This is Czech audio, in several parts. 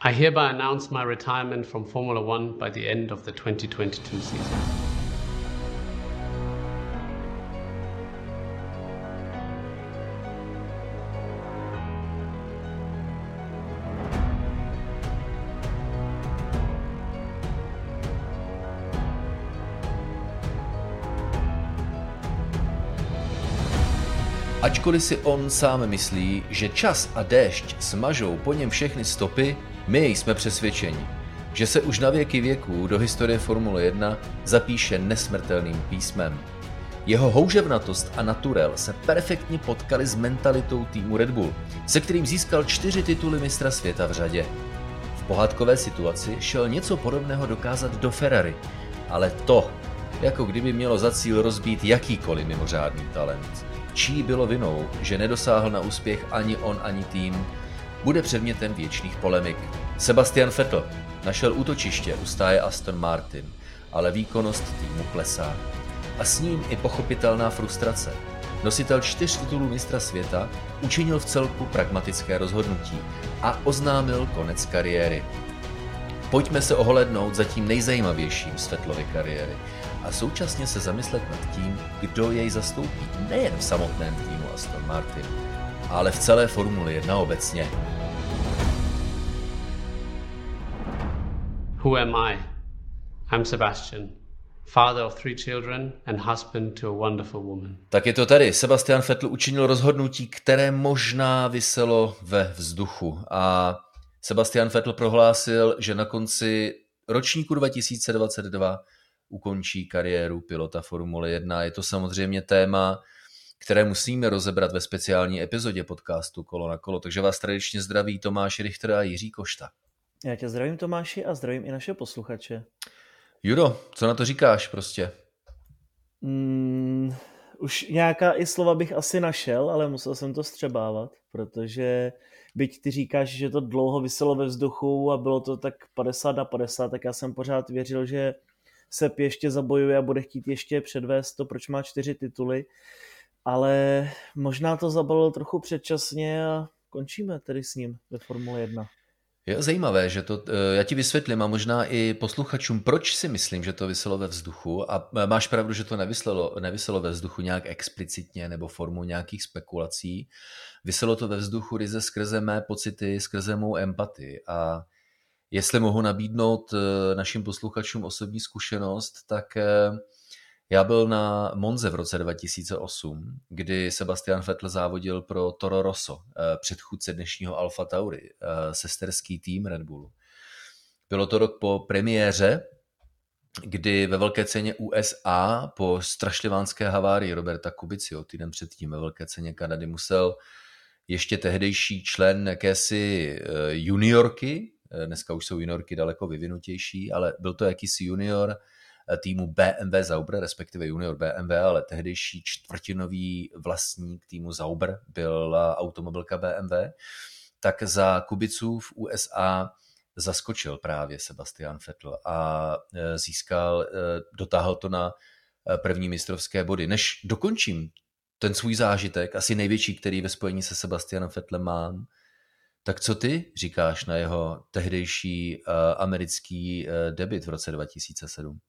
I hereby announce my retirement from Formula One by the end of the 2022 season. Ačkoliv si on sám myslí, že čas a déšť smažou po něm všechny stopy, my jsme přesvědčeni, že se už na věky věků do historie Formule 1 zapíše nesmrtelným písmem. Jeho houževnatost a naturel se perfektně potkali s mentalitou týmu Red Bull, se kterým získal čtyři tituly mistra světa v řadě. V pohádkové situaci šel něco podobného dokázat do Ferrari, ale to, jako kdyby mělo za cíl rozbít jakýkoliv mimořádný talent. Čí bylo vinou, že nedosáhl na úspěch ani on, ani tým, bude předmětem věčných polemik. Sebastian Vettel našel útočiště u stáje Aston Martin, ale výkonnost týmu klesá. A s ním i pochopitelná frustrace. Nositel čtyř titulů mistra světa učinil v celku pragmatické rozhodnutí a oznámil konec kariéry. Pojďme se ohlednout za tím nejzajímavějším z Vettlovy kariéry a současně se zamyslet nad tím, kdo jej zastoupí nejen v samotném týmu Aston Martin, ale v celé Formuli 1 obecně. Who am I? I'm Sebastian, father of three children and husband to a wonderful woman. Tak je to tady. Sebastian Vettel učinil rozhodnutí, které možná vyselo ve vzduchu. A Sebastian Vettel prohlásil, že na konci ročníku 2022 ukončí kariéru pilota Formule 1. Je to samozřejmě téma, které musíme rozebrat ve speciální epizodě podcastu Kolo na kolo. Takže vás tradičně zdraví Tomáš Richter a Jiří Košta. Já tě zdravím Tomáši a zdravím i naše posluchače. Judo, co na to říkáš prostě? Mm, už nějaká i slova bych asi našel, ale musel jsem to střebávat, protože byť ty říkáš, že to dlouho vyselo ve vzduchu a bylo to tak 50 na 50, tak já jsem pořád věřil, že se ještě zabojuje a bude chtít ještě předvést to, proč má čtyři tituly, ale možná to zabalil trochu předčasně a končíme tedy s ním ve Formule 1. Je zajímavé, že to, eh, já ti vysvětlím a možná i posluchačům, proč si myslím, že to vyselo ve vzduchu a eh, máš pravdu, že to nevyselo, nevyselo ve vzduchu nějak explicitně nebo formou nějakých spekulací. Vyselo to ve vzduchu ryze skrze mé pocity, skrze mou empatii a jestli mohu nabídnout eh, našim posluchačům osobní zkušenost, tak já byl na Monze v roce 2008, kdy Sebastian Vettel závodil pro Toro Rosso, eh, předchůdce dnešního Alfa Tauri, eh, sesterský tým Red Bullu. Bylo to rok po premiéře, kdy ve velké ceně USA po strašlivánské havárii Roberta Kubicio týden předtím ve velké ceně Kanady musel ještě tehdejší člen jakési eh, juniorky, dneska už jsou juniorky daleko vyvinutější, ale byl to jakýsi junior, týmu BMW Zauber, respektive junior BMW, ale tehdejší čtvrtinový vlastník týmu Zauber byla automobilka BMW, tak za Kubiců v USA zaskočil právě Sebastian Vettel a e, získal, e, dotáhl to na e, první mistrovské body. Než dokončím ten svůj zážitek, asi největší, který ve spojení se Sebastianem Vettelem mám, tak co ty říkáš na jeho tehdejší americký debit v roce 2007?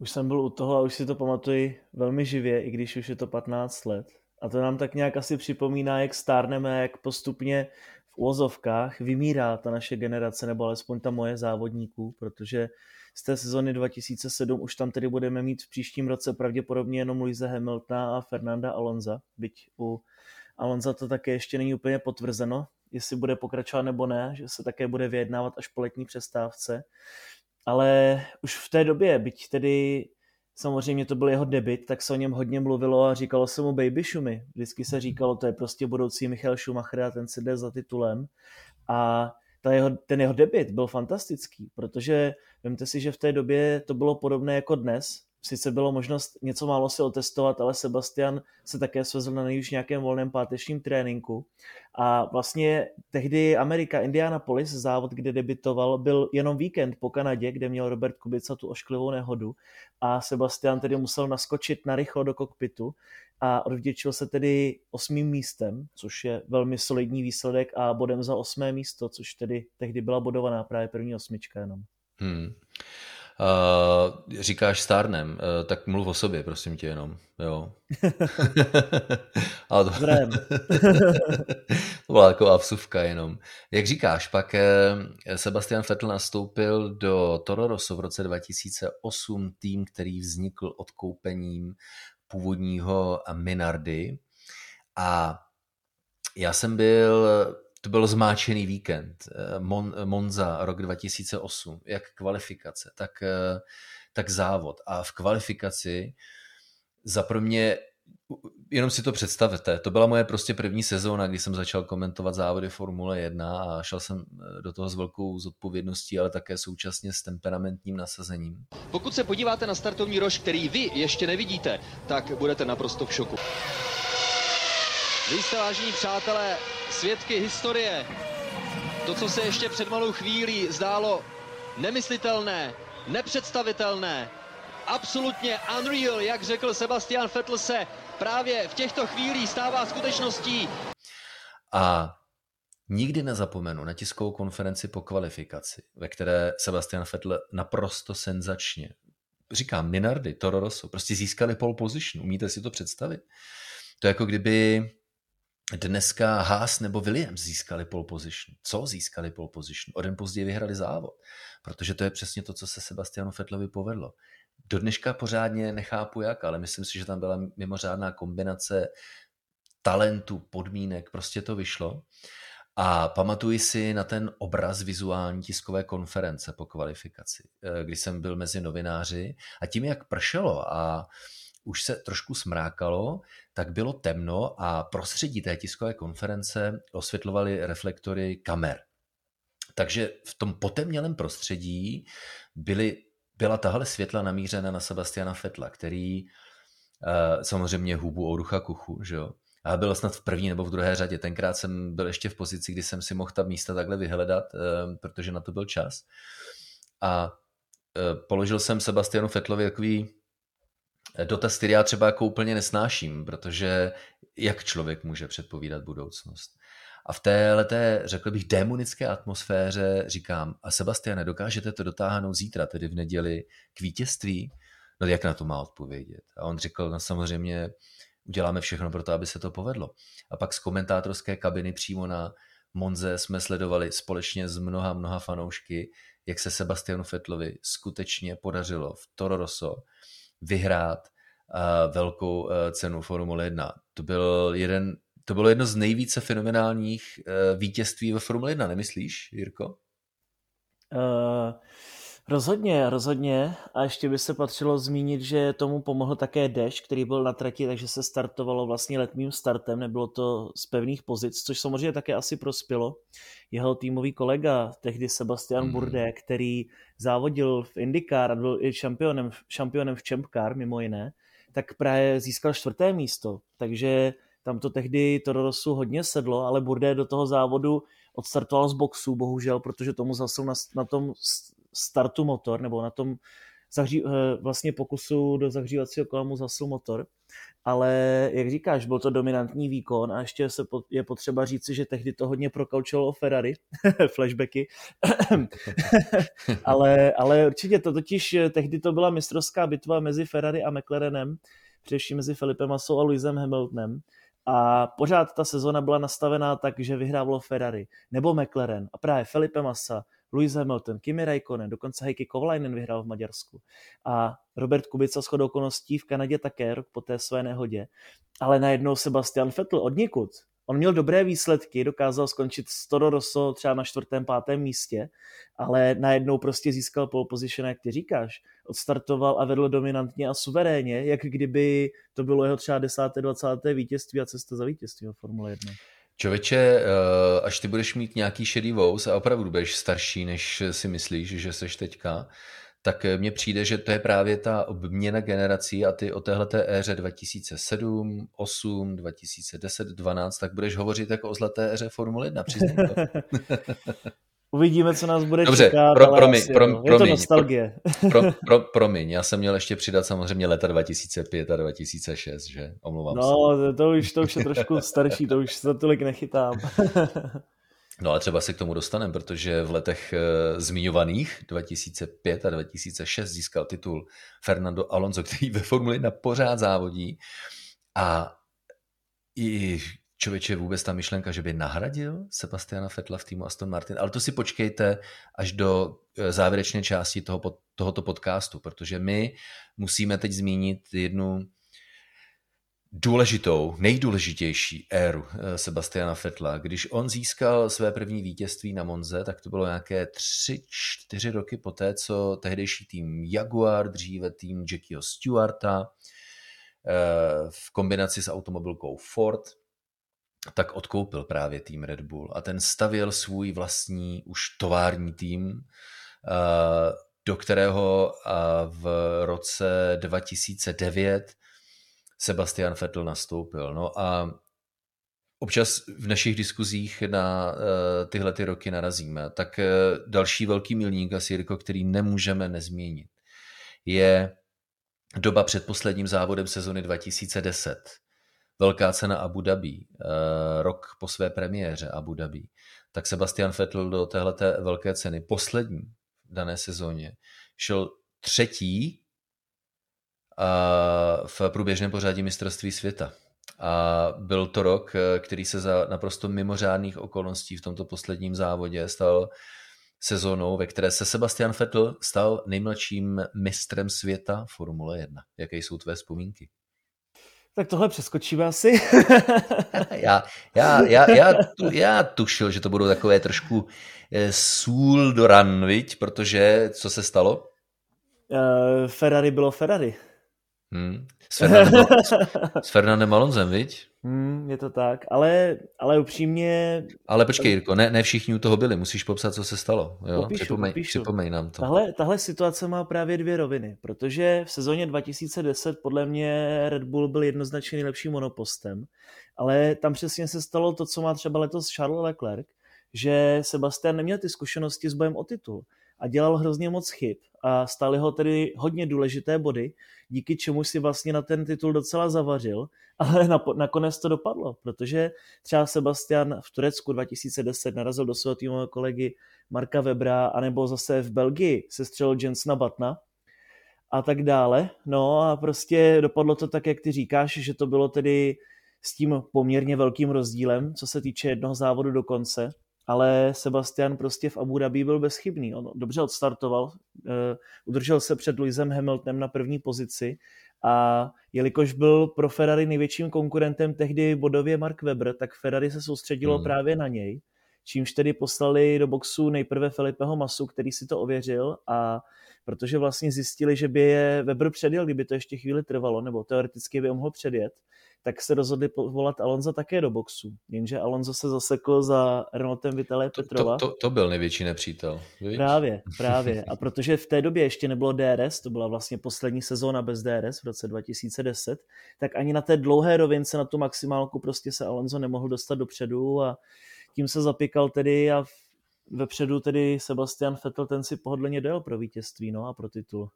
Už jsem byl u toho a už si to pamatuji velmi živě, i když už je to 15 let. A to nám tak nějak asi připomíná, jak stárneme, jak postupně v úvozovkách vymírá ta naše generace, nebo alespoň ta moje závodníků, protože z té sezony 2007 už tam tedy budeme mít v příštím roce pravděpodobně jenom Luise Hamiltona a Fernanda Alonza, byť u Alonza to také ještě není úplně potvrzeno, jestli bude pokračovat nebo ne, že se také bude vyjednávat až po letní přestávce ale už v té době, byť tedy samozřejmě to byl jeho debit, tak se o něm hodně mluvilo a říkalo se mu Baby Šumy. Vždycky se říkalo, to je prostě budoucí Michal Schumacher a ten se jde za titulem. A ta jeho, ten jeho debit byl fantastický, protože vemte si, že v té době to bylo podobné jako dnes, sice bylo možnost něco málo si otestovat, ale Sebastian se také svezl na nejvíc nějakém volném pátečním tréninku. A vlastně tehdy Amerika, Indianapolis, závod, kde debitoval, byl jenom víkend po Kanadě, kde měl Robert Kubica tu ošklivou nehodu a Sebastian tedy musel naskočit na rychlo do kokpitu a odvděčil se tedy osmým místem, což je velmi solidní výsledek a bodem za osmé místo, což tedy tehdy byla bodovaná právě první osmička jenom. Hmm. Uh, říkáš stárnem, uh, tak mluv o sobě, prosím tě jenom. Jo. Ale to... to byla taková vsuvka jenom. Jak říkáš, pak eh, Sebastian Vettel nastoupil do Toro Rosso v roce 2008, tým, který vznikl odkoupením původního Minardy. A já jsem byl to byl zmáčený víkend. Eh, Mon, Monza rok 2008, jak kvalifikace, tak, eh, tak závod. A v kvalifikaci za pro mě, jenom si to představte, to byla moje prostě první sezóna, kdy jsem začal komentovat závody Formule 1 a šel jsem eh, do toho s velkou zodpovědností, ale také současně s temperamentním nasazením. Pokud se podíváte na startovní rož, který vy ještě nevidíte, tak budete naprosto v šoku. Vy jste, vážení přátelé, svědky historie. To, co se ještě před malou chvílí zdálo nemyslitelné, nepředstavitelné, absolutně unreal, jak řekl Sebastian Vettel, se právě v těchto chvílích stává skutečností. A nikdy nezapomenu na tiskovou konferenci po kvalifikaci, ve které Sebastian Vettel naprosto senzačně, říkám Minardi, Toro Rosso, prostě získali pole position. Umíte si to představit? To je jako kdyby dneska Haas nebo Williams získali pole position. Co získali pole position? O den později vyhrali závod, protože to je přesně to, co se Sebastianu Fettlovi povedlo. Do dneška pořádně nechápu jak, ale myslím si, že tam byla mimořádná kombinace talentu, podmínek, prostě to vyšlo. A pamatuji si na ten obraz vizuální tiskové konference po kvalifikaci, eh, kdy jsem byl mezi novináři a tím, jak pršelo a už se trošku smrákalo, tak bylo temno a prostředí té tiskové konference osvětlovaly reflektory kamer. Takže v tom potemnělém prostředí byly, byla tahle světla namířena na Sebastiana Fetla, který uh, samozřejmě hubu Orucha Kuchu, že jo, a byl snad v první nebo v druhé řadě. Tenkrát jsem byl ještě v pozici, kdy jsem si mohl ta místa takhle vyhledat, uh, protože na to byl čas. A uh, položil jsem Sebastianu Fetlovi takový dotaz, který já třeba jako úplně nesnáším, protože jak člověk může předpovídat budoucnost? A v téhle, řekl bych, démonické atmosféře říkám, a Sebastiane, dokážete to dotáhnout zítra, tedy v neděli, k vítězství? No jak na to má odpovědět? A on řekl, no samozřejmě uděláme všechno pro to, aby se to povedlo. A pak z komentátorské kabiny přímo na Monze jsme sledovali společně s mnoha, mnoha fanoušky, jak se Sebastianu Fetlovi skutečně podařilo v Toro Rosso vyhrát uh, velkou uh, cenu Formule 1. To byl jeden to bylo jedno z nejvíce fenomenálních uh, vítězství ve Formule 1, nemyslíš, Jirko? Uh, rozhodně, rozhodně. A ještě by se patřilo zmínit, že tomu pomohl také Dash, který byl na trati, takže se startovalo vlastně letmým startem, nebylo to z pevných pozic, což samozřejmě také asi prospělo. Jeho týmový kolega, tehdy Sebastian mm. Burde, který závodil v IndyCar a byl i šampionem, šampionem v Champ Car, mimo jiné, tak právě získal čtvrté místo, takže tam to tehdy Toro Rosso hodně sedlo, ale Burde do toho závodu odstartoval z boxu, bohužel, protože tomu zasil na, na tom startu motor, nebo na tom zahří, eh, vlastně pokusu do zahřívacího kola mu zasil motor. Ale jak říkáš, byl to dominantní výkon a ještě se je potřeba říci, že tehdy to hodně prokaučovalo Ferrari, flashbacky. ale, ale určitě to totiž, eh, tehdy to byla mistrovská bitva mezi Ferrari a McLarenem, především mezi Filipem Massou a Lewisem Hamiltonem. A pořád ta sezona byla nastavená tak, že vyhrávalo Ferrari nebo McLaren a právě Felipe Massa Lewis Hamilton, Kimi Raikkonen, dokonce Heikki Kovalainen vyhrál v Maďarsku. A Robert Kubica shodou okolností v Kanadě také rok po té své nehodě. Ale najednou Sebastian Vettel od nikud. On měl dobré výsledky, dokázal skončit s Toro Rosso třeba na čtvrtém, pátém místě, ale najednou prostě získal pole position, jak ty říkáš. Odstartoval a vedl dominantně a suverénně, jak kdyby to bylo jeho třeba desáté, dvacáté vítězství a cesta za vítězství v Formule 1. Čověče, eh, až ty budeš mít nějaký šedý vous a opravdu budeš starší, než si myslíš, že seš teďka, tak mně přijde, že to je právě ta obměna generací a ty o téhleté éře 2007, 8, 2010, 12, tak budeš hovořit jako o zlaté éře Formule 1, přiznám to. Uvidíme, co nás bude Dobře, čekat, pro, ale promiň, asi, pro, jo. je promiň, to nostalgie. Pro, pro, promiň, já jsem měl ještě přidat samozřejmě leta 2005 a 2006, že? Omlouvám se. No, to, už, to už je trošku starší, to už se tolik nechytám. No ale třeba se k tomu dostaneme, protože v letech e, zmiňovaných 2005 a 2006 získal titul Fernando Alonso, který ve Formuli 1 pořád závodí a i člověče vůbec ta myšlenka, že by nahradil Sebastiana Fettla v týmu Aston Martin, ale to si počkejte až do eh, závěrečné části toho, tohoto podcastu, protože my musíme teď zmínit jednu důležitou, nejdůležitější éru eh, Sebastiana Fettla. Když on získal své první vítězství na Monze, tak to bylo nějaké tři, čtyři roky poté, co tehdejší tým Jaguar, dříve tým Jackieho Stewarta, eh, v kombinaci s automobilkou Ford, tak odkoupil právě tým Red Bull a ten stavěl svůj vlastní už tovární tým, eh, do kterého v roce 2009 Sebastian Vettel nastoupil. No a občas v našich diskuzích na eh, tyhle ty roky narazíme. Tak eh, další velký milník, asi Jirko, který nemůžeme nezměnit, je doba před posledním závodem sezony 2010. Velká cena Abu Dhabi, eh, rok po své premiéře Abu Dhabi. Tak Sebastian Vettel do téhleté velké ceny, poslední dané sezóně, šel třetí v průběžném pořadí mistrovství světa. A byl to rok, který se za naprosto mimořádných okolností v tomto posledním závodě stal sezónou, ve které se Sebastian Vettel stal nejmladším mistrem světa Formule 1. Jaké jsou tvé vzpomínky? Tak tohle přeskočíme asi. já, já, já, já, tu, já tušil, že to budou takové trošku eh, sůl do ran, viď? protože co se stalo? Uh, Ferrari bylo Ferrari. Hmm. S, Fernandem, s Fernandem Alonzem, viď? Hmm, je to tak, ale, ale upřímně... Ale počkej, Jirko, ne, ne všichni u toho byli, musíš popsat, co se stalo. Jo? Popíšu, připomej, popíšu. připomej nám to. Tahle, tahle situace má právě dvě roviny, protože v sezóně 2010 podle mě Red Bull byl jednoznačně nejlepším monopostem, ale tam přesně se stalo to, co má třeba letos Charles Leclerc, že Sebastian neměl ty zkušenosti s bojem o titul a dělal hrozně moc chyb a stály ho tedy hodně důležité body, díky čemu si vlastně na ten titul docela zavařil, ale nakonec to dopadlo, protože třeba Sebastian v Turecku 2010 narazil do svého týmového kolegy Marka Webra, anebo zase v Belgii se střelil Jensna Batna a tak dále. No a prostě dopadlo to tak, jak ty říkáš, že to bylo tedy s tím poměrně velkým rozdílem, co se týče jednoho závodu do konce, ale Sebastian prostě v Abu Dhabi byl bezchybný. On dobře odstartoval, eh, udržel se před Lewisem Hamiltonem na první pozici a jelikož byl pro Ferrari největším konkurentem tehdy bodově Mark Webber, tak Ferrari se soustředilo hmm. právě na něj, čímž tedy poslali do boxu nejprve Felipeho Masu, který si to ověřil a protože vlastně zjistili, že by je Weber předjel, kdyby to ještě chvíli trvalo, nebo teoreticky by mohl předjet, tak se rozhodli volat Alonso také do boxu. Jenže Alonso se zasekl za Renaultem Vitale Petrova. To, to, to byl největší nepřítel. Víš? Právě, právě. A protože v té době ještě nebylo DRS, to byla vlastně poslední sezóna bez DRS v roce 2010, tak ani na té dlouhé rovince, na tu maximálku prostě se Alonso nemohl dostat dopředu a tím se zapíkal tedy a vepředu tedy Sebastian Vettel ten si pohodlně dojel pro vítězství no, a pro titul.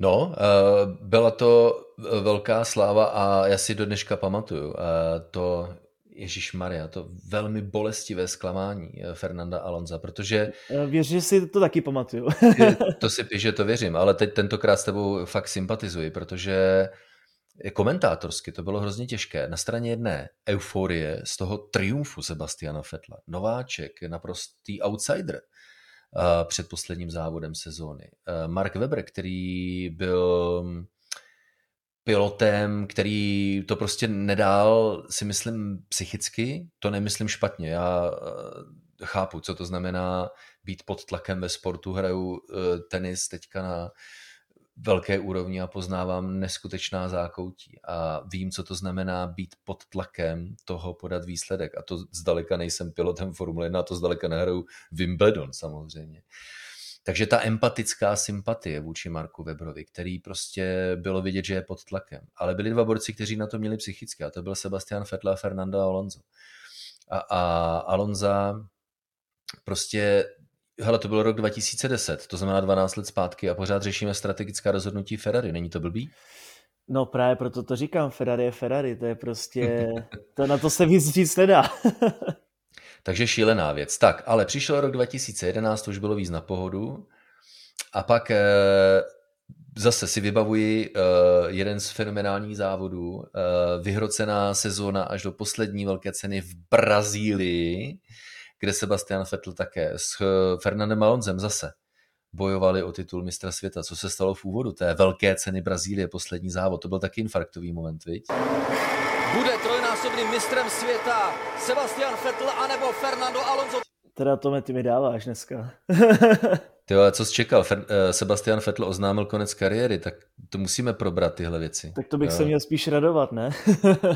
No, eh, byla to velká sláva a já si do dneška pamatuju eh, to, Ježíš Maria, to velmi bolestivé zklamání eh, Fernanda Alonza, protože... Věř, že si to taky pamatuju. to si že to věřím, ale teď tentokrát s tebou fakt sympatizuji, protože komentátorsky to bylo hrozně těžké. Na straně jedné euforie z toho triumfu Sebastiana Fetla. Nováček, naprostý outsider před posledním závodem sezóny. Mark Webber, který byl mm, pilotem, který to prostě nedal, si myslím, psychicky, to nemyslím špatně. Já chápu, co to znamená být pod tlakem ve sportu. Hraju tenis teďka na velké úrovni a poznávám neskutečná zákoutí a vím, co to znamená být pod tlakem toho podat výsledek a to zdaleka nejsem pilotem Formule 1 a to zdaleka nehraju Wimbledon samozřejmě. Takže ta empatická sympatie vůči Marku Webrovi, který prostě bylo vidět, že je pod tlakem. Ale byli dva borci, kteří na to měli psychicky a to byl Sebastian Vettel a Fernando Alonso. A, a Alonza prostě Hele, to byl rok 2010, to znamená 12 let zpátky a pořád řešíme strategická rozhodnutí Ferrari, není to blbý? No právě proto to říkám, Ferrari je Ferrari, to je prostě, to na to se víc říct nedá. Takže šílená věc. Tak, ale přišel rok 2011, to už bylo víc na pohodu a pak eh, zase si vybavuji uh, jeden z fenomenálních závodů, uh, vyhrocená sezóna až do poslední velké ceny v Brazílii, kde Sebastian Vettel také s Fernandem Alonzem zase bojovali o titul mistra světa. Co se stalo v úvodu té velké ceny Brazílie, poslední závod, to byl taky infarktový moment, viď? Bude trojnásobným mistrem světa Sebastian Vettel anebo Fernando Alonso. Teda to ty mi dáváš dneska. Ty ale co jsi čekal? Fer, uh, Sebastian Vettel oznámil konec kariéry, tak to musíme probrat tyhle věci. Tak to bych jo. se měl spíš radovat, ne?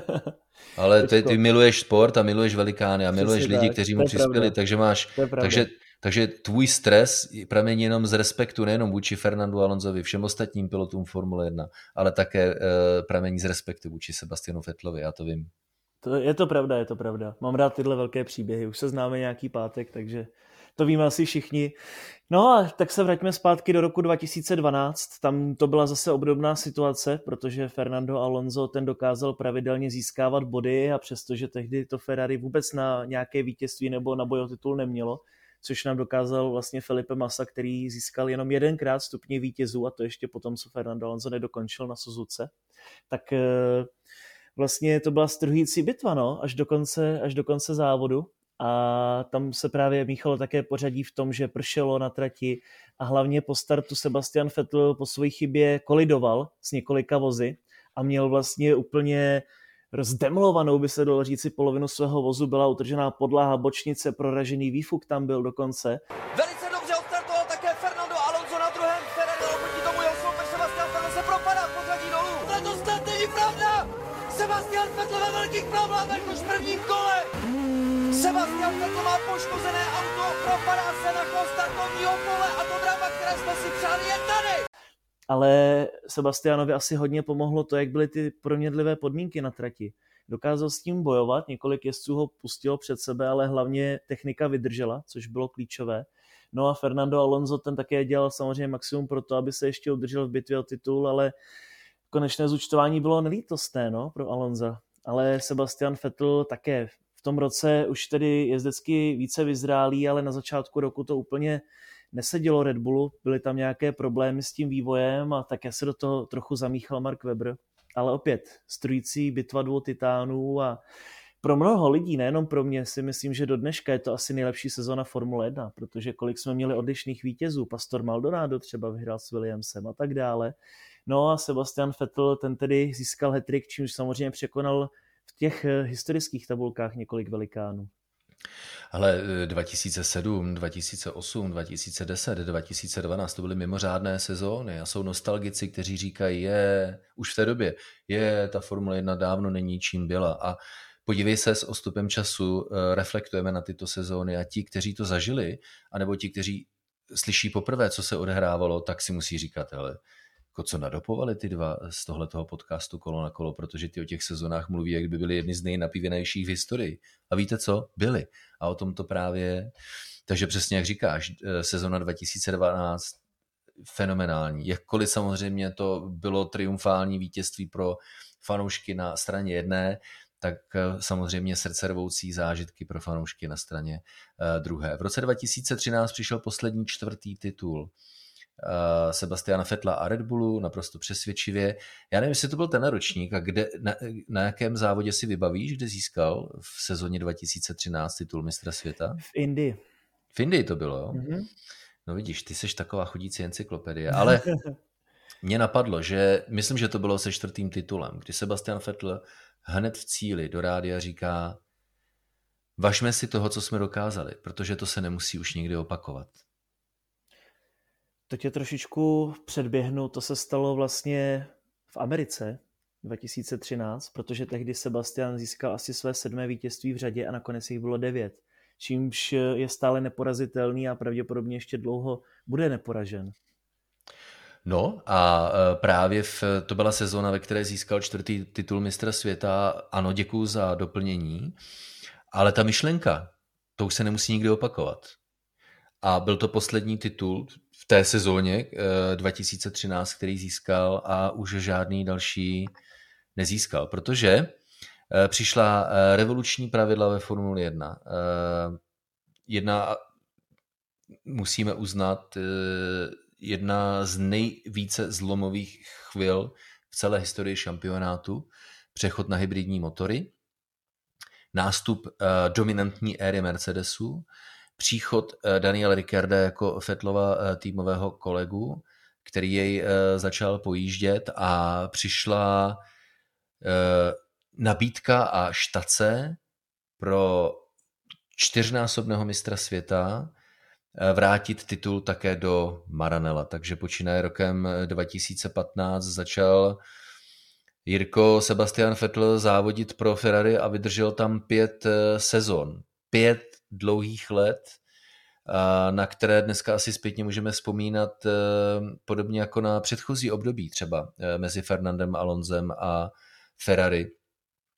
ale ty, ty miluješ sport a miluješ velikány a miluješ Přesně lidi, tak, kteří mu přispěli, pravda. takže máš, takže, takže tvůj stres pramení jenom z respektu nejenom vůči Fernandu Alonsovi, všem ostatním pilotům Formule 1, ale také uh, pramení z respektu vůči Sebastianu Vettlovi, já to vím. To, je to pravda, je to pravda. Mám rád tyhle velké příběhy, už se známe nějaký pátek, takže to víme asi všichni. No a tak se vraťme zpátky do roku 2012, tam to byla zase obdobná situace, protože Fernando Alonso ten dokázal pravidelně získávat body a přestože tehdy to Ferrari vůbec na nějaké vítězství nebo na boj o titul nemělo, což nám dokázal vlastně Felipe Massa, který získal jenom jedenkrát stupně vítězů a to ještě potom, co Fernando Alonso nedokončil na Suzuce, tak eh, vlastně to byla strhující bitva, no, až do konce, až do konce závodu a tam se právě míchalo také pořadí v tom, že pršelo na trati a hlavně po startu Sebastian Vettel po své chybě kolidoval s několika vozy a měl vlastně úplně rozdemolovanou, by se dalo říci, polovinu svého vozu, byla utržená podlaha, bočnice, proražený výfuk tam byl dokonce. Velice poškozené auto, propadá se na startovního pole a to drama, které jsme si přáli, je tady! Ale Sebastianovi asi hodně pomohlo to, jak byly ty proměnlivé podmínky na trati. Dokázal s tím bojovat, několik jezdců ho pustilo před sebe, ale hlavně technika vydržela, což bylo klíčové. No a Fernando Alonso ten také dělal samozřejmě maximum pro to, aby se ještě udržel v bitvě o titul, ale konečné zúčtování bylo nelítostné no, pro Alonza. Ale Sebastian Vettel také v tom roce už tedy jezdecky více vyzrálý, ale na začátku roku to úplně nesedělo Red Bullu, byly tam nějaké problémy s tím vývojem a také se do toho trochu zamíchal Mark Webber. Ale opět, strující bitva dvou titánů a pro mnoho lidí, nejenom pro mě, si myslím, že do dneška je to asi nejlepší sezona Formule 1, protože kolik jsme měli odlišných vítězů, Pastor Maldonado třeba vyhrál s Williamsem a tak dále. No a Sebastian Vettel, ten tedy získal hetrik, čímž samozřejmě překonal v těch eh, historických tabulkách několik velikánů. Ale 2007, 2008, 2010, 2012 to byly mimořádné sezóny a jsou nostalgici, kteří říkají, je, už v té době, je, ta Formule 1 dávno není čím byla a podívej se s ostupem času, eh, reflektujeme na tyto sezóny a ti, kteří to zažili, anebo ti, kteří slyší poprvé, co se odehrávalo, tak si musí říkat, hele, jako co nadopovali ty dva z tohletoho podcastu kolo na kolo, protože ty o těch sezonách mluví, jak by byly jedny z nejnapívenějších v historii. A víte co? Byly. A o tom to právě Takže přesně jak říkáš, eh, sezona 2012 fenomenální. Jakkoliv samozřejmě to bylo triumfální vítězství pro fanoušky na straně jedné, tak eh, samozřejmě srdcervoucí zážitky pro fanoušky na straně eh, druhé. V roce 2013 přišel poslední čtvrtý titul Sebastiana Fetla a Red Bullu naprosto přesvědčivě. Já nevím, jestli to byl ten ročník a kde, na, na jakém závodě si vybavíš, kde získal v sezóně 2013 titul mistra světa? V Indii. V Indii to bylo, jo? Mm-hmm. No vidíš, ty seš taková chodící encyklopedie, ale mě napadlo, že myslím, že to bylo se čtvrtým titulem, kdy Sebastian Vettel hned v cíli do rádia říká važme si toho, co jsme dokázali, protože to se nemusí už nikdy opakovat. To tě trošičku předběhnu, to se stalo vlastně v Americe 2013, protože tehdy Sebastian získal asi své sedmé vítězství v řadě a nakonec jich bylo devět, čímž je stále neporazitelný a pravděpodobně ještě dlouho bude neporažen. No a e, právě v, to byla sezóna, ve které získal čtvrtý titul mistra světa. Ano, děkuji za doplnění. Ale ta myšlenka, to už se nemusí nikdy opakovat. a byl to poslední titul v té sezóně 2013, který získal a už žádný další nezískal, protože přišla revoluční pravidla ve Formuli 1. Jedna musíme uznat, jedna z nejvíce zlomových chvil v celé historii šampionátu, přechod na hybridní motory, nástup dominantní éry Mercedesu, příchod uh, Daniela Ricciarda jako Fetlova uh, týmového kolegu, který jej uh, začal pojíždět a přišla nabídka a štace pro čtyřnásobného mistra světa vrátit titul také do Maranela. Takže počínaje rokem 2015 začal Jirko Sebastian Vettel závodit pro Ferrari a vydržel tam pět eh, sezon. Pět dlouhých let, na které dneska asi zpětně můžeme vzpomínat eh, podobně jako na předchozí období třeba eh, mezi Fernandem Alonzem a Ferrari.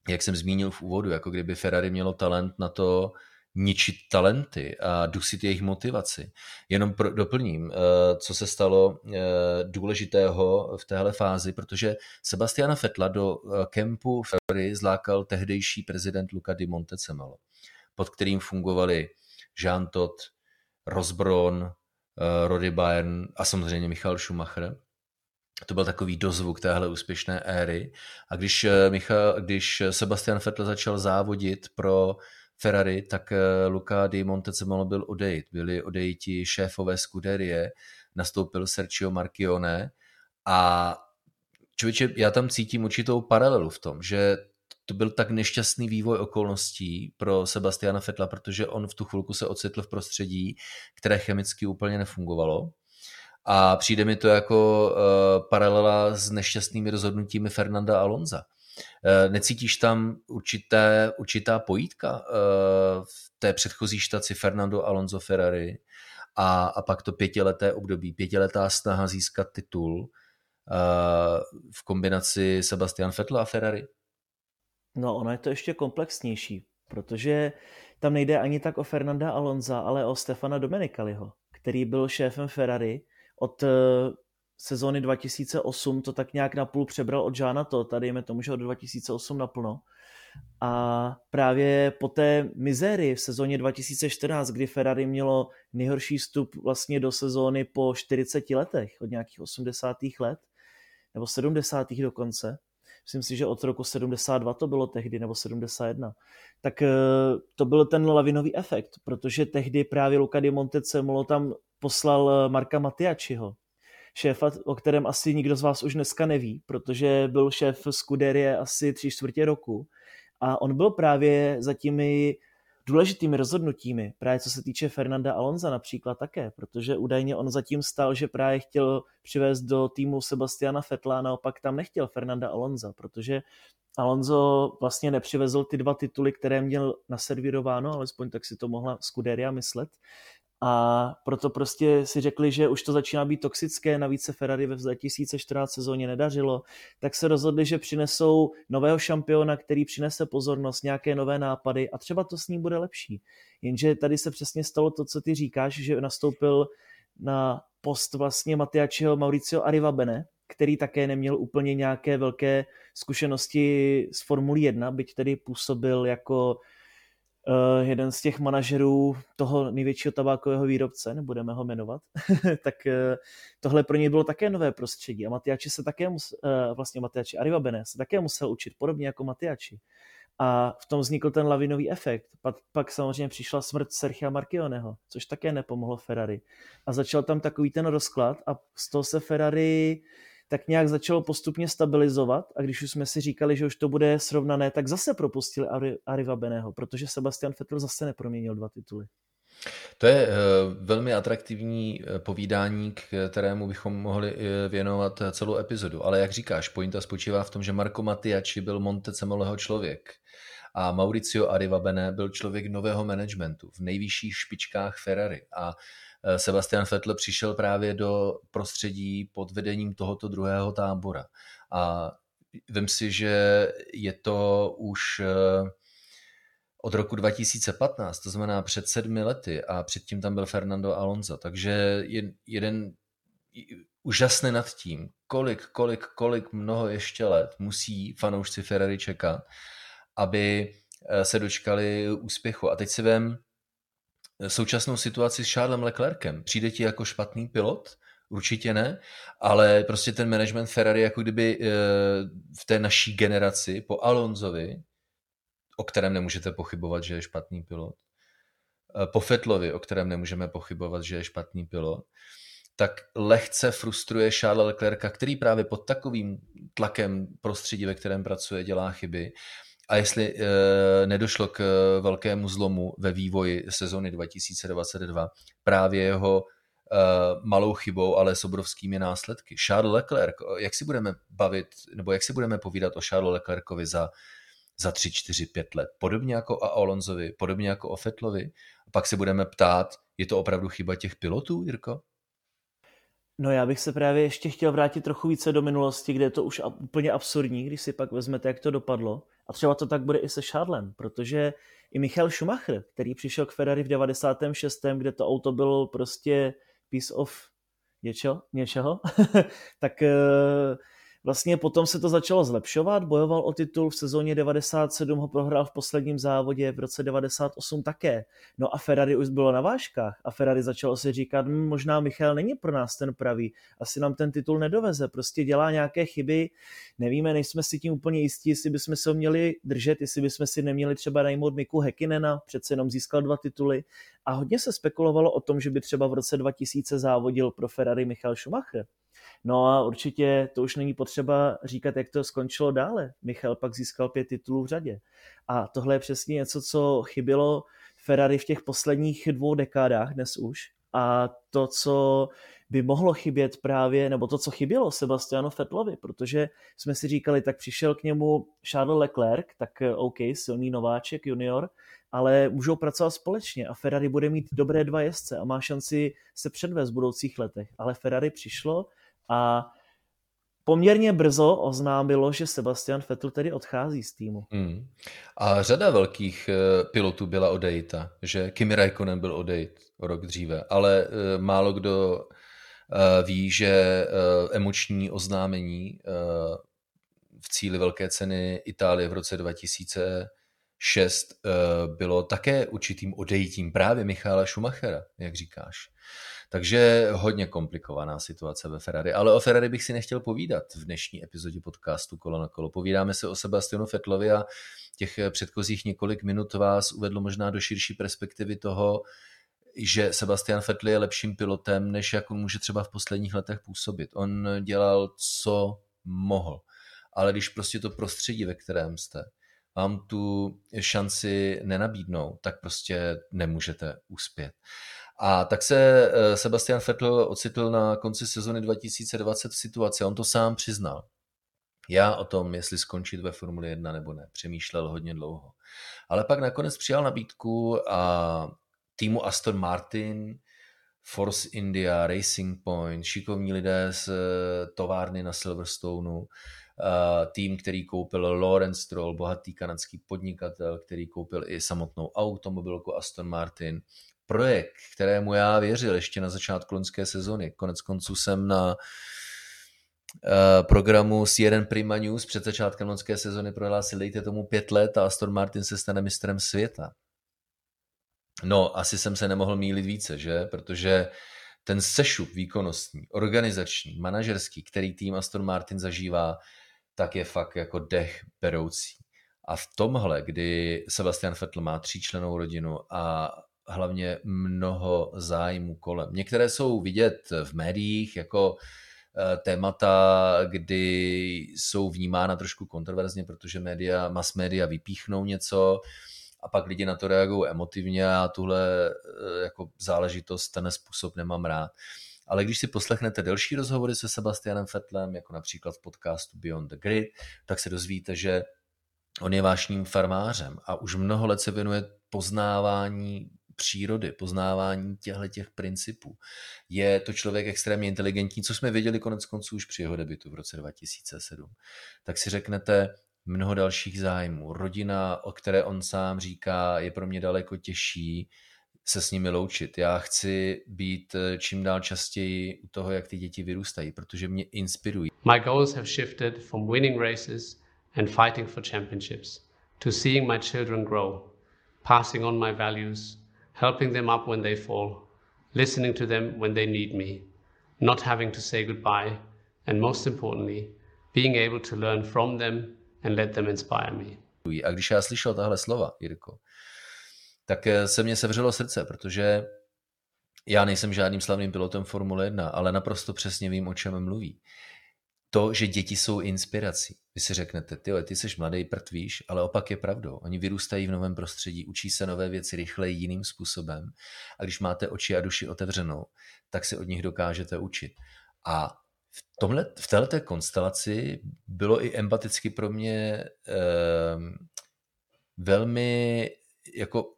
Jak jsem zmínil v úvodu, jako kdyby Ferrari mělo talent na to ničit talenty a dusit jejich motivaci. Jenom pro, doplním, eh, co se stalo důležitého v téhle fázi, protože Sebastiana Fetla do kempu Ferrari zlákal tehdejší prezident Luca di Montecemolo, pod kterým fungovali Jean Todt, Rosbron, Rody Bayern a samozřejmě Michal Schumacher. To byl takový dozvuk téhle úspěšné éry. A když, Michal, když Sebastian Vettel začal závodit pro Ferrari, tak eh, Luca di Montezemolo byl odejít. Byli odejiti šéfové Scuderie, nastoupil Sergio Marchione a člověče, já tam cítím určitou paralelu v tom, že to byl tak nešťastný vývoj okolností pro Sebastiana Fetla, protože on v tu chvilku se ocitl v prostředí, které chemicky úplně nefungovalo. A přijde mi to jako uh, paralela s nešťastnými rozhodnutími Fernanda Alonza. Eh, necítíš tam určité, určitá pojítka eh, v té předchozí štaci Fernando Alonso Ferrari a, a pak to pětileté období, pětiletá snaha získat titul eh, v kombinaci Sebastian Vettel a Ferrari? No, ono je to ještě komplexnější, protože tam nejde ani tak o Fernanda Alonza, ale o Stefana Domenicaliho, který byl šéfem Ferrari od sezóny 2008 to tak nějak napůl přebral od Žána to, tady dejme tomu, že od 2008 naplno. A právě po té mizérii v sezóně 2014, kdy Ferrari mělo nejhorší vstup vlastně do sezóny po 40 letech, od nějakých 80. let, nebo 70. dokonce, myslím si, že od roku 72 to bylo tehdy, nebo 71, tak eh, to byl ten lavinový efekt, protože tehdy právě Luca di Montezemolo tam poslal eh, Marka Matiačiho, šéfa, o kterém asi nikdo z vás už dneska neví, protože byl šéf Scuderie asi tři čtvrtě roku. A on byl právě za těmi důležitými rozhodnutími, právě co se týče Fernanda Alonza například také, protože údajně on zatím stál, že právě chtěl přivést do týmu Sebastiana Fetla, naopak tam nechtěl Fernanda Alonza, protože Alonso vlastně nepřivezl ty dva tituly, které měl naservírováno, alespoň tak si to mohla Scuderia myslet, a proto prostě si řekli, že už to začíná být toxické, navíc se Ferrari ve 2014 sezóně nedařilo, tak se rozhodli, že přinesou nového šampiona, který přinese pozornost, nějaké nové nápady a třeba to s ním bude lepší. Jenže tady se přesně stalo to, co ty říkáš, že nastoupil na post vlastně Matiačiho Mauricio Arrivabene, který také neměl úplně nějaké velké zkušenosti z Formulí 1, byť tedy působil jako uh, jeden z těch manažerů toho největšího tabákového výrobce, nebudeme ho jmenovat, tak uh, tohle pro něj bylo také nové prostředí a Matiači se také musel, uh, vlastně Matiači Arrivabene se také musel učit, podobně jako Matiači. A v tom vznikl ten lavinový efekt. Pak, pak samozřejmě přišla smrt Sergio Marchioneho, což také nepomohlo Ferrari. A začal tam takový ten rozklad a z toho se Ferrari uh, tak nějak začalo postupně stabilizovat a když už jsme si říkali, že už to bude srovnané, tak zase propustili Ari, Ariva Beného, protože Sebastian Vettel zase neproměnil dva tituly. To je uh, velmi atraktivní eh, povídání, kterému bychom mohli eh, věnovat celou epizodu. Ale jak říkáš, pointa spočívá v tom, že Marco Mattiaci byl Montecemoleho člověk a Mauricio Arrivabene byl člověk nového managementu v nejvyšších špičkách Ferrari a Eh, Sebastian Vettel přišel právě do prostředí pod vedením tohoto druhého tábora. A vím si, že je to už eh, od roku 2015, to znamená před sedmi lety a předtím tam byl Fernando Alonso, takže je jeden úžasný nad tím, kolik, kolik, kolik mnoho ještě let musí fanoušci Ferrari čekat, aby eh, se dočkali úspěchu. A teď si vem eh, současnou situaci s Charlesem Leclercem. Přijde ti jako špatný pilot? Určitě ne, ale prostě ten management Ferrari jako kdyby eh, v té naší generaci po Alonsovi, o kterém nemůžete pochybovat, že je špatný pilot, po Fetlovi, o kterém nemůžeme pochybovat, že je špatný pilot, tak lehce frustruje Charles Leclerca, který právě pod takovým tlakem prostředí, ve kterém pracuje, dělá chyby. A jestli e, nedošlo k velkému zlomu ve vývoji sezony 2022, právě jeho e, malou chybou, ale s obrovskými následky. Charles Leclerc, jak si budeme bavit, nebo jak si budeme povídat o Charles Leclercovi za, za 3, 4, 5 let? Podobně jako o Alonsovi, podobně jako o Fetlovi. A pak se budeme ptát, je to opravdu chyba těch pilotů, Jirko? No já bych se právě ještě chtěl vrátit trochu více do minulosti, kde je to už úplně absurdní, když si pak vezmete, jak to dopadlo. A třeba to tak bude i se Charlem, protože i Michal Schumacher, který přišel k Ferrari v 96., kde to auto bylo prostě piece of něčeho, něčeho tak eh, Vlastně potom se to začalo zlepšovat, bojoval o titul v sezóně 97, ho prohrál v posledním závodě, v roce 98 také. No a Ferrari už bylo na vážkách a Ferrari začalo si říkat, hm, možná Michal není pro nás ten pravý, asi nám ten titul nedoveze, prostě dělá nějaké chyby, nevíme, nejsme si tím úplně jistí, jestli bychom se ho měli držet, jestli bychom si neměli třeba najmout Miku Hekinena, přece jenom získal dva tituly a hodně se spekulovalo o tom, že by třeba v roce 2000 závodil pro Ferrari Michal Schumacher. No a určitě to už není potřeba říkat, jak to skončilo dále. Michal pak získal pět titulů v řadě. A tohle je přesně něco, co chybilo Ferrari v těch posledních dvou dekádách dnes už. A to, co by mohlo chybět právě, nebo to, co chybělo Sebastianu Fettlovi, protože jsme si říkali, tak přišel k němu Charles Leclerc, tak eh, OK, silný nováček, junior, ale můžou pracovat společně a Ferrari bude mít dobré dva jezdce a má šanci se předvést v budoucích letech. Ale Ferrari přišlo a poměrně brzo oznámilo, že Sebastian Vettel tedy odchází z týmu. Hmm. A řada velkých eh, pilotů byla odejita, že Kimi Raikkonen byl odejit rok dříve, ale eh, málo kdo eh, ví, že emoční oznámení v cíli velké ceny Itálie v roce 2006 bylo také určitým odejítím právě Michála Schumachera, jak říkáš. Takže hodně komplikovaná situace ve Ferrari. Ale o Ferrari bych si nechtěl povídat v dnešní epizodě podcastu Kolo na kolo. Povídáme se o Sebastianu Fettlovi a těch předchozích několik minut vás uvedlo možná do širší perspektivy toho, že Sebastian Vettel je lepším pilotem, než jak on může třeba v posledních letech působit. On dělal, co mohl. Ale když prostě to prostředí, ve kterém jste, vám tu šanci nenabídnou, tak prostě nemůžete uspět. A tak se eh, Sebastian Vettel ocitl na konci sezony 2020 v situaci, on to sám přiznal. Já o tom, jestli skončit ve Formuli 1 nebo ne, přemýšlel hodně dlouho. Ale pak nakonec přijal nabídku a týmu Aston Martin, Force India, Racing Point, šikovní lidé z eh, továrny na Silverstoneu, eh, tým, který koupil Lawrence Stroll, bohatý kanadský podnikatel, který koupil i samotnou automobilku Aston Martin, projekt, kterému já věřil ještě na začátku loňské sezony. Konec konců jsem na eh, programu C1 Prima News před začátkem loňské sezony prohlásil, dejte tomu pět let a Aston Martin se stane mistrem světa. No, asi jsem se nemohl mílit více, že? Protože ten sešup výkonnostní, organizační, manažerský, který tým Aston Martin zažívá, tak je fakt jako dech beroucí. A v tomhle, kdy Sebastian Vettel má tříčlenou rodinu a hlavně mnoho zájmu kolem. Některé jsou vidět v médiích jako eh, témata, kdy jsou vnímána trošku kontroverzně, protože média, mass média vypíchnou něco a pak lidi na to reagují emotivně a tuhle eh, jako záležitost, ten způsob nemám rád. Ale když si poslechnete delší rozhovory se Sebastianem Fetlem, jako například v podcastu Beyond the Grid, tak se dozvíte, že on je vášným farmářem a už mnoho let se věnuje poznávání přírody, poznávání těchto těch principů. Je to člověk extrémně inteligentní, co jsme věděli konec konců už při jeho debitu v roce 2007. Tak si řeknete, mnoho dalších zájmů. Rodina, o které on sám říká, je pro mě daleko těžší se s nimi loučit. Já chci být eh, čím dál častěji u toho, jak ty děti vyrůstají, protože mě inspirují. My goals have shifted from winning races and fighting for championships to seeing my children grow, passing on my values, helping them up when they fall, listening to them when they need me, not having to say goodbye, and most importantly, being able to learn from them and let them inspire me. A když já slyšel tahle slova, Jirko, tak eh, se mě sevřelo srdce, protože já nejsem žádným slavným pilotem Formule 1, ale naprosto přesně vím, o čem mluví. To, že děti jsou inspirací. Vy si řeknete, ty, ty jsi mladý, prd víš, ale opak je pravdou. Oni vyrůstají v novém prostředí, učí se nové věci rychleji jiným způsobem a když máte oči a duši otevřenou, tak si od nich dokážete učit. A v, tomhle, v této konstelaci bylo i empaticky pro mě eh, velmi jako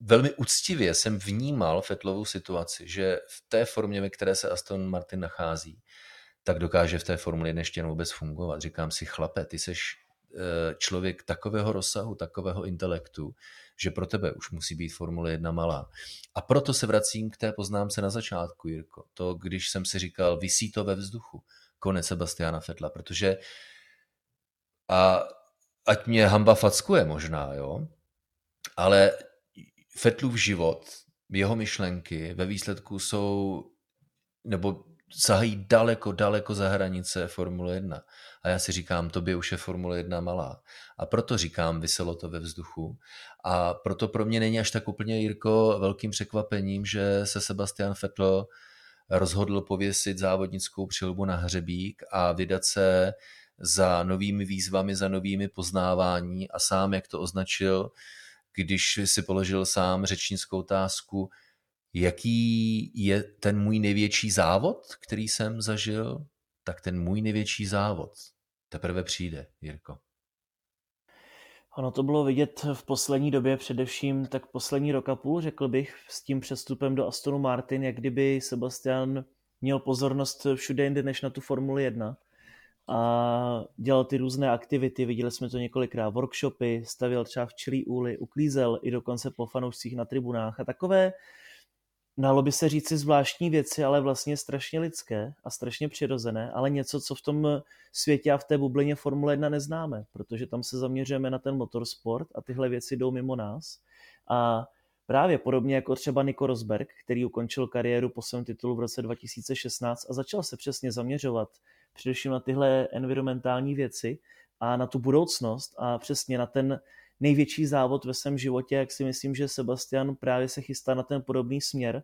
velmi úctivě jsem vnímal Fetlovou situaci, že v té formě, ve které se Aston Martin nachází, tak dokáže v té Formuli 1 ještě vůbec fungovat. Říkám si, chlape, ty seš eh, člověk takového rozsahu, takového intelektu, že pro tebe už musí být Formule 1 malá. A proto se vracím k té poznámce na začátku, Jirko. To, když jsem si říkal, vysí to ve vzduchu, konec Sebastiana Fetla, protože a ať mě hamba fackuje možná, jo, ale Fetlův život, jeho myšlenky ve výsledku jsou, nebo sahají daleko, daleko za hranice Formule 1. A já si říkám, tobě už je Formule 1 malá. A proto říkám, vyselo to ve vzduchu. A proto pro mě není až tak úplně, Jirko, velkým překvapením, že se Sebastian Vettel rozhodl pověsit závodnickou přilbu na hřebík a vydat se za novými výzvami, za novými poznávání a sám, jak to označil, když si položil sám řečnickou otázku, jaký je ten můj největší závod, který jsem zažil, tak ten můj největší závod teprve přijde, Jirko. Ono to bylo vidět v poslední době, především tak poslední rok a půl, řekl bych, s tím přestupem do Astonu Martin, jak kdyby Sebastian měl pozornost všude jinde než na tu Formuli 1 a dělal ty různé aktivity, viděli jsme to několikrát, workshopy, stavěl třeba v čilí úly, uklízel i dokonce po fanoušcích na tribunách a takové, dalo by se říci zvláštní věci, ale vlastně strašně lidské a strašně přirozené, ale něco, co v tom světě a v té bublině Formule 1 neznáme, protože tam se zaměřujeme na ten motorsport a tyhle věci jdou mimo nás. A právě podobně jako třeba Nico Rosberg, který ukončil kariéru po svém titulu v roce 2016 a začal se přesně zaměřovat především na tyhle environmentální věci a na tu budoucnost a přesně na ten největší závod ve svém životě, jak si myslím, že Sebastian právě se chystá na ten podobný směr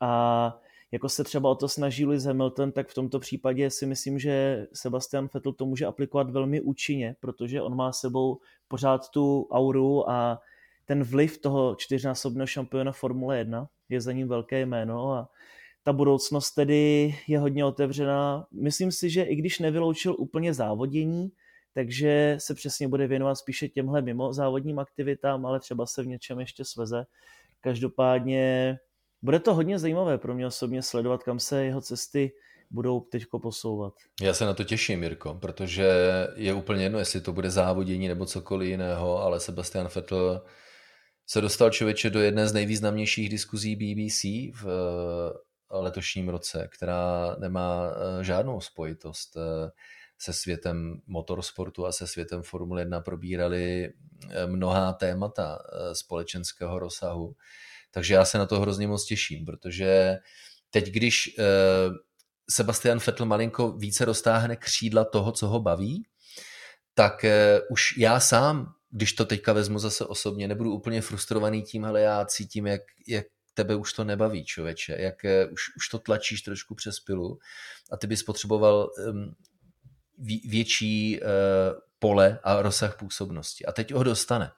a jako se třeba o to snaží Lewis Hamilton, tak v tomto případě si myslím, že Sebastian Vettel to může aplikovat velmi účinně, protože on má sebou pořád tu auru a ten vliv toho čtyřnásobného šampiona Formule 1 je za ním velké jméno a ta budoucnost tedy je hodně otevřená. Myslím si, že i když nevyloučil úplně závodění, takže se přesně bude věnovat spíše těmhle mimo závodním aktivitám, ale třeba se v něčem ještě sveze. Každopádně bude to hodně zajímavé pro mě osobně sledovat, kam se jeho cesty budou teď posouvat. Já se na to těším, Mirko, protože je úplně jedno, jestli to bude závodění nebo cokoliv jiného, ale Sebastian Vettel se dostal člověče do jedné z nejvýznamnějších diskuzí BBC v letošním roce, která nemá eh, žádnou spojitost eh, se světem motorsportu a se světem Formule 1 probírali eh, mnohá témata společenského rozsahu. Takže já se na to hrozně moc těším, protože teď, když Sebastian Vettel malinko více roztáhne křídla toho, co ho baví, tak už já sám, když to teďka vezmu zase osobně, nebudu úplně frustrovaný tím, ale já cítím, jak, jak tebe už to nebaví, člověče, jak eh, už, už to tlačíš trošku přes pilu a ty bys potřeboval um, větší uh, pole a rozsah působnosti. A teď ho dostane.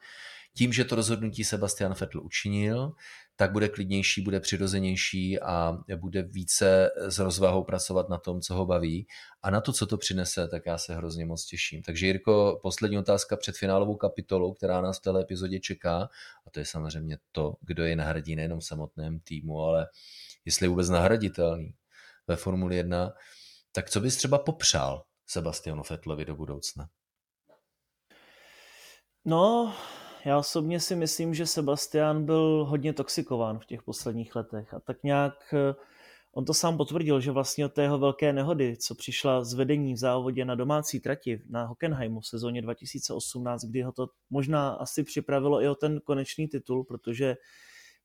Tím, že to rozhodnutí Sebastian Vettel učinil, tak bude klidnější, bude přirozenější a bude více s rozvahou pracovat na tom, co ho baví. A na to, co to přinese, tak já se hrozně moc těším. Takže Jirko, poslední otázka před finálovou kapitolou, která nás v této epizodě čeká. A to je samozřejmě to, kdo je nahradí nejenom v samotném týmu, ale jestli je vůbec nahraditelný ve Formuli 1. Tak co bys třeba popřál Sebastianu Fettlovi do budoucna? No, já osobně si myslím, že Sebastian byl hodně toxikován v těch posledních letech a tak nějak eh, on to sám potvrdil, že vlastně od té jeho velké nehody, co přišla z vedení v závodě na domácí trati na Hockenheimu v sezóně 2018, kdy ho to možná asi připravilo i o ten konečný titul, protože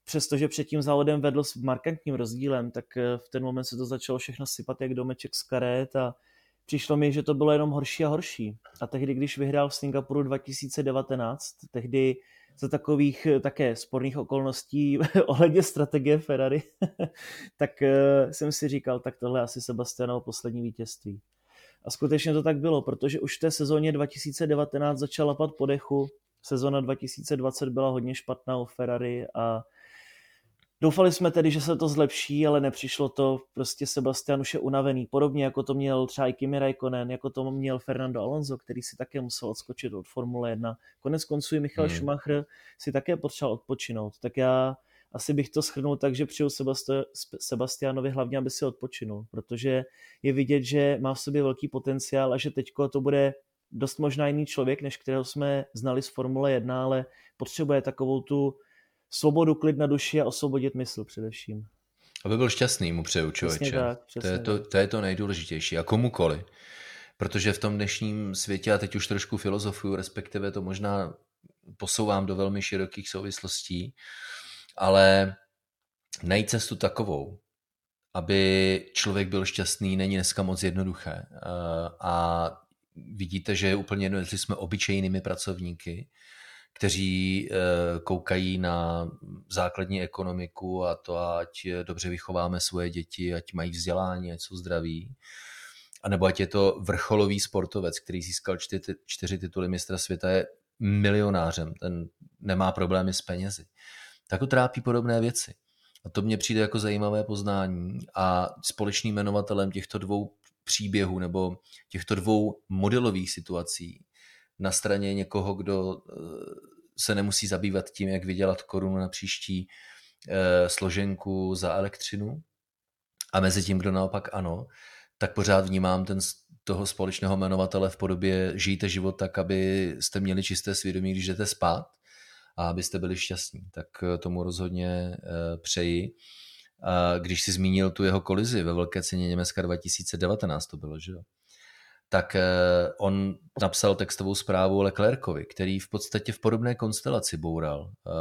přestože před tím závodem vedl s markantním rozdílem, tak eh, v ten moment se to začalo všechno sypat jak domeček z karet a přišlo mi, že to bylo jenom horší a horší. A tehdy, když vyhrál v Singapuru 2019, tehdy za takových eh, také sporných okolností ohledně strategie Ferrari, tak eh, jsem si říkal, tak tohle asi Sebastianovo poslední vítězství. A skutečně to tak bylo, protože už v té sezóně 2019 začala lapat po dechu, sezóna 2020 byla hodně špatná u Ferrari a Doufali jsme tedy, že se to zlepší, ale nepřišlo to. Prostě Sebastian už je unavený. Podobně jako to měl třeba i Kimi Raikkonen, jako to měl Fernando Alonso, který si také musel odskočit od Formule 1. Konec konců i Michal hmm. Schumacher si také potřeboval odpočinout. Tak já asi bych to schrnul tak, že přijel Sebastianovi hlavně, aby si odpočinul, protože je vidět, že má v sobě velký potenciál a že teďko to bude dost možná jiný člověk, než kterého jsme znali z Formule 1, ale potřebuje takovou tu svobodu, klid na duši a osvobodit mysl především. Aby byl šťastný, mu přeju člověče. Tak, to, je to, to je to nejdůležitější. A komukoli. Protože v tom dnešním světě, a teď už trošku filozofuju, respektive to možná posouvám do velmi širokých souvislostí, ale najít cestu takovou, aby člověk byl šťastný, není dneska moc jednoduché. A vidíte, že je úplně jedno, jestli jsme obyčejnými pracovníky, kteří eh, koukají na základní ekonomiku a to, ať dobře vychováme svoje děti, ať mají vzdělání, ať jsou zdraví. A nebo ať je to vrcholový sportovec, který získal čtyři, čtyři tituly mistra světa, je milionářem, ten nemá problémy s penězi. Tak to trápí podobné věci. A to mně přijde jako zajímavé poznání a společným jmenovatelem těchto dvou příběhů nebo těchto dvou modelových situací na straně někoho, kdo eh, se nemusí zabývat tím, jak vydělat korunu na příští eh, složenku za elektřinu a mezi tím, kdo naopak ano, tak pořád vnímám ten toho společného jmenovatele v podobě žijte život tak, aby jste měli čisté svědomí, když jdete spát a abyste byli šťastní. Tak eh, tomu rozhodně přeji. Když si zmínil tu jeho kolizi ve velké ceně Německa 2019 to bylo, že jo? Tak eh, on napsal textovou zprávu Leclercovi, který v podstatě v podobné konstelaci boural eh,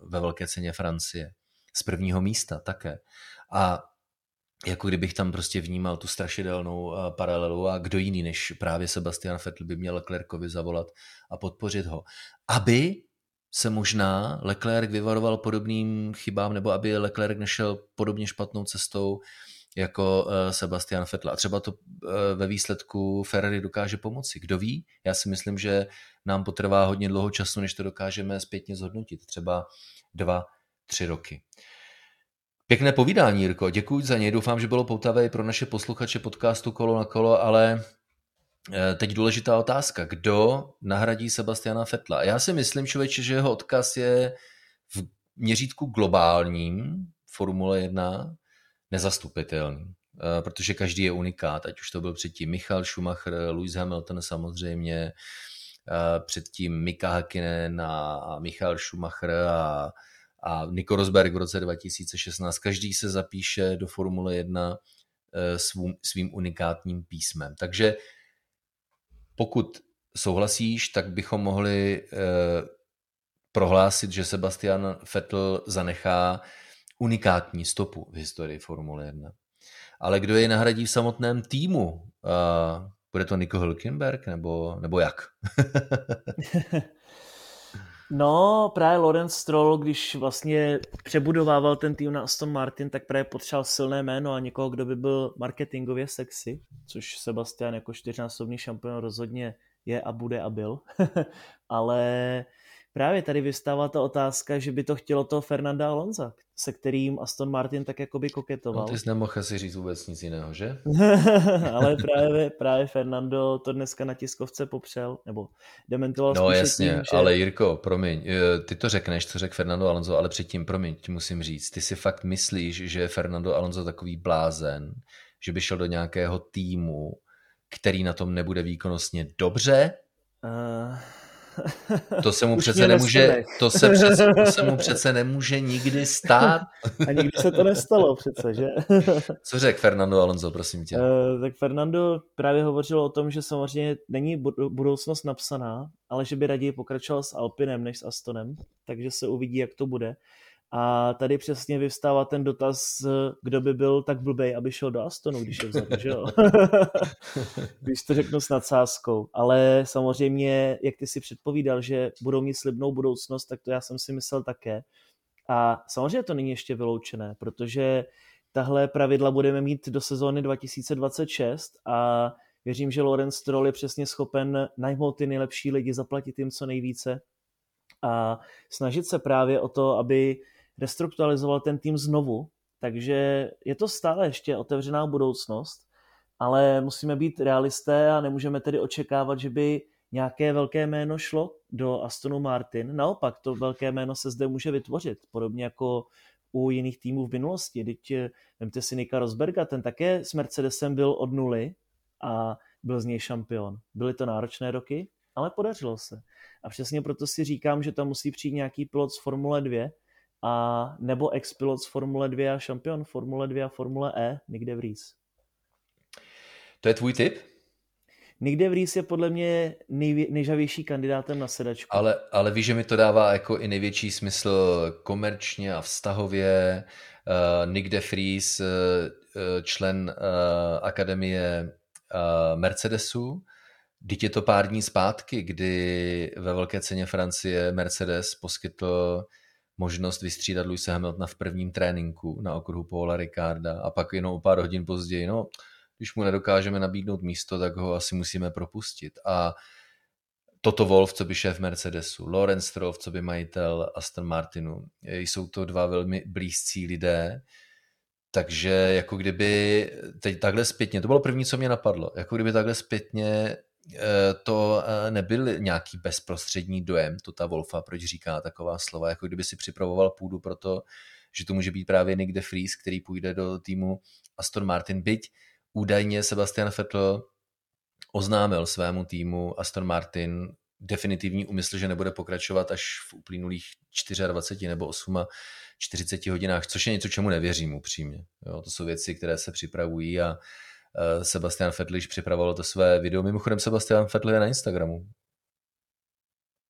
ve velké ceně Francie. Z prvního místa také. A jako kdybych tam prostě vnímal tu strašidelnou eh, paralelu a kdo jiný než právě Sebastian Vettel by měl Leclercovi zavolat a podpořit ho. Aby se možná Leclerc vyvaroval podobným chybám, nebo aby Leclerc nešel podobně špatnou cestou, jako eh, Sebastian Vettel. A třeba to eh, ve výsledku Ferrari dokáže pomoci. Kdo ví? Já si myslím, že nám potrvá hodně dlouho času, než to dokážeme zpětně zhodnotit. Třeba dva, tři roky. Pěkné povídání, Jirko. Děkuji za něj. Doufám, že bylo poutavé i pro naše posluchače podcastu Kolo na kolo, ale eh, teď důležitá otázka. Kdo nahradí Sebastiana Fetla? Já si myslím, člověče, že jeho odkaz je v měřítku globálním Formule 1 nezastupitelný, eh, protože každý je unikát, ať už to byl předtím Michal Schumacher, Lewis Hamilton samozřejmě, eh, předtím Mika Hakkinen a Michal Schumacher a, a Nico Rosberg v roce 2016. Každý se zapíše do Formule 1 eh, svým, svým unikátním písmem. Takže pokud souhlasíš, tak bychom mohli prohlásit, že Sebastian Vettel zanechá unikátní stopu v historii Formule 1. Ale kdo je nahradí v samotném týmu? Uh, bude to Nico Hülkenberg nebo, nebo jak? no, právě Lorenz Stroll, když vlastně přebudovával ten tým na Aston Martin, tak právě potřeboval silné jméno a někoho, kdo by byl marketingově sexy, což Sebastian jako čtyřnásobný šampion rozhodně je a bude a byl. Ale právě tady vystává ta otázka, že by to chtělo toho Fernanda Alonza, se kterým Aston Martin tak jako by koketoval. No, ty jsi nemohl si říct vůbec nic jiného, že? Ale právě, právě Fernando to dneska na tiskovce popřel, nebo dementoval No jasně, tím, že... ale Jirko, promiň, eh, ty to řekneš, co řekl Fernando Alonso, ale předtím, promiň, ti musím říct, ty si fakt myslíš, že je Fernando Alonso takový blázen, že by šel do nějakého týmu, který na tom nebude výkonnostně dobře? Uh... To se mu přece nemůže, to se, přece, to se mu přece nemůže nikdy stát. A nikdy se to nestalo přece, že? Co řekl Fernando Alonso, prosím tě? Uh, tak Fernando právě hovořil o tom, že samozřejmě není budoucnost napsaná, ale že by raději pokračoval s Alpinem než s Astonem, takže se uvidí, jak to bude. A tady přesně vyvstává ten dotaz, kdo by byl tak blbej, aby šel do Astonu, když je vzadu, že jo? když to řeknu s nadsázkou. Ale samozřejmě, jak ty si předpovídal, že budou mít slibnou budoucnost, tak to já jsem si myslel také. A samozřejmě to není ještě vyloučené, protože tahle pravidla budeme mít do sezóny 2026 a věřím, že Lorenz Stroll je přesně schopen najmout ty nejlepší lidi, zaplatit jim co nejvíce a snažit se právě o to, aby restrukturalizoval ten tým znovu, takže je to stále ještě otevřená budoucnost, ale musíme být realisté a nemůžeme tedy očekávat, že by nějaké velké jméno šlo do Astonu Martin. Naopak, to velké jméno se zde může vytvořit, podobně jako u jiných týmů v minulosti. Teď eh, vemte si Nika Rosberga, ten také s Mercedesem byl od nuly a byl z něj šampion. Byly to náročné roky, ale podařilo se. A přesně proto si říkám, že tam musí přijít nějaký pilot z Formule 2, a nebo ex-pilot z Formule 2 a šampion Formule 2 a Formule E, Nick De Vries. To je tvůj tip? Nick De Vries je podle mě nejvě, nejžavější kandidátem na sedačku. Ale, ale víš, že mi to dává jako i největší smysl komerčně a vztahově. Uh, Nick De Vries, uh, člen uh, akademie uh, Mercedesu, Teď je to pár dní zpátky, kdy ve velké ceně Francie Mercedes poskytl možnost vystřídat Luisa Hamiltona v prvním tréninku na okruhu Paula Ricarda a pak jenom o pár hodin později, no, když mu nedokážeme nabídnout místo, tak ho asi musíme propustit. A Toto Wolf, co by šéf Mercedesu, Lorenz Stroll, co by majitel Aston Martinu. Jsou to dva velmi blízcí lidé, takže jako kdyby teď takhle zpětně, to bylo první, co mě napadlo, jako kdyby takhle zpětně to eh, nebyl nějaký bezprostřední dojem, to ta Wolfa, proč říká taková slova, jako kdyby si připravoval půdu pro to, že to může být právě Nick de Vries, který půjde do týmu Aston Martin, byť údajně Sebastian Vettel oznámil svému týmu Aston Martin definitivní úmysl, že nebude pokračovat až v uplynulých 24 nebo 8 40 hodinách, což je něco, čemu nevěřím upřímně. Jo, to jsou věci, které se připravují a Eh, Sebastian Vettel již připravoval to své video. Mimochodem Sebastian Vettel je na Instagramu.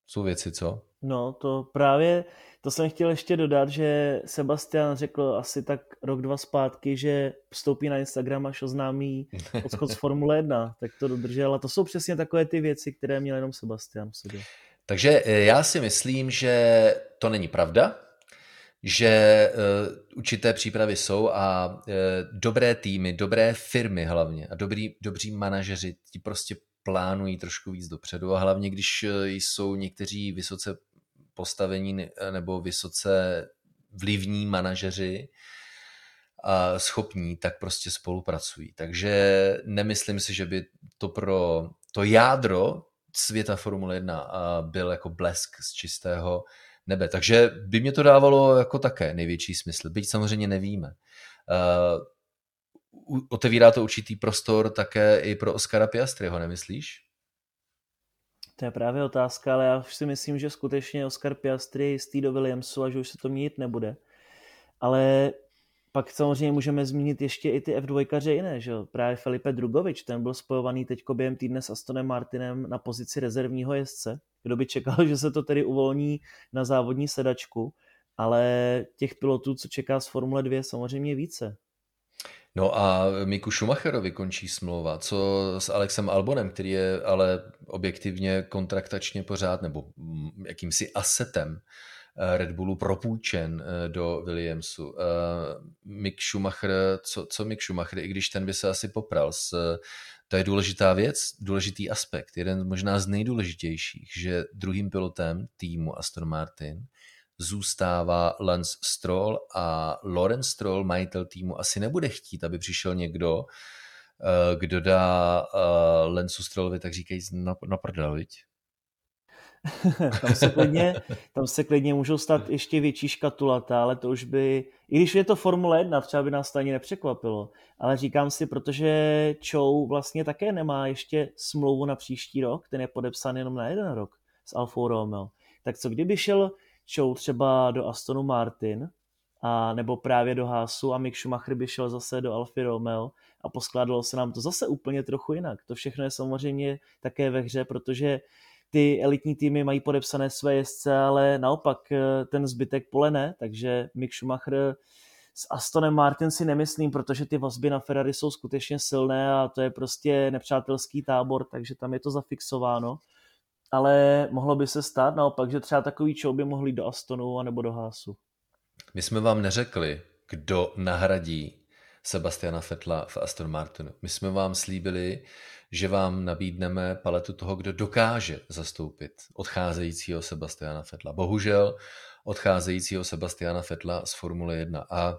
Jsou věci, co? No, to právě, to jsem chtěl ještě dodat, že Sebastian řekl asi tak rok, dva zpátky, že vstoupí na Instagram, až oznámí odchod z Formule 1, tak to dodržel. A to jsou přesně takové ty věci, které měl jenom Sebastian v sobě. Takže eh, já si myslím, že to není pravda, že uh, určité přípravy jsou a uh, dobré týmy, dobré firmy hlavně a dobrý, dobří manažeři ti prostě plánují trošku víc dopředu a hlavně, když uh, jsou někteří vysoce postavení nebo vysoce vlivní manažeři a schopní, tak prostě spolupracují. Takže nemyslím si, že by to pro to jádro světa Formule 1 byl jako blesk z čistého nebe. Takže by mě to dávalo jako také největší smysl, byť samozřejmě nevíme. Uh, otevírá to určitý prostor také i pro Oscara Piastriho, nemyslíš? To je právě otázka, ale já už si myslím, že skutečně Oscar Piastri je jistý do Williamsu a že už se to měnit nebude. Ale pak samozřejmě můžeme zmínit ještě i ty F2 jiné, že jo? Právě Felipe Drugovič, ten byl spojovaný teď během týdne s Astonem Martinem na pozici rezervního jezdce. Kdo by čekal, že se to tedy uvolní na závodní sedačku, ale těch pilotů, co čeká z Formule 2, samozřejmě více. No a Miku Schumacherovi končí smlouva. Co s Alexem Albonem, který je ale objektivně kontraktačně pořád, nebo jakýmsi asetem Eh, Red Bullu propůjčen eh, do Williamsu. Eh, Mick Schumacher, co, co Mick Schumacher, i když ten by se asi popral s to je důležitá věc, důležitý aspekt, jeden možná z nejdůležitějších, že druhým pilotem týmu Aston Martin zůstává Lance Stroll a Lawrence Stroll, majitel týmu, asi nebude chtít, aby přišel někdo, kdo dá Lance Strollovi, tak říkají, na, na prdel, viď? tam, se klidně, tam se klidně můžou stát ještě větší škatulata, ale to už by, i když je to Formule 1, třeba by nás to ani nepřekvapilo, ale říkám si, protože Chou vlastně také nemá ještě smlouvu na příští rok, ten je podepsán jenom na jeden rok. s Alfou Romeo. Tak co kdyby šel Show třeba do Astonu Martin, a nebo právě do Hásu a Mick Schumacher by šel zase do Alfy Romeo a poskládalo se nám to zase úplně trochu jinak. To všechno je samozřejmě také ve hře, protože ty elitní týmy mají podepsané své jezdce, ale naopak eh, ten zbytek pole ne, takže Mick Schumacher s Astonem Martin si nemyslím, protože ty vazby na Ferrari jsou skutečně silné a to je prostě nepřátelský tábor, takže tam je to zafixováno. Ale mohlo by se stát naopak, že třeba takový show by mohli do Astonu anebo do Hásu. My jsme vám neřekli, kdo nahradí Sebastiana Fetla v Aston Martinu. My jsme vám slíbili, že vám nabídneme paletu toho, kdo dokáže zastoupit odcházejícího Sebastiana Fetla. Bohužel odcházejícího Sebastiana Fetla z Formule 1. A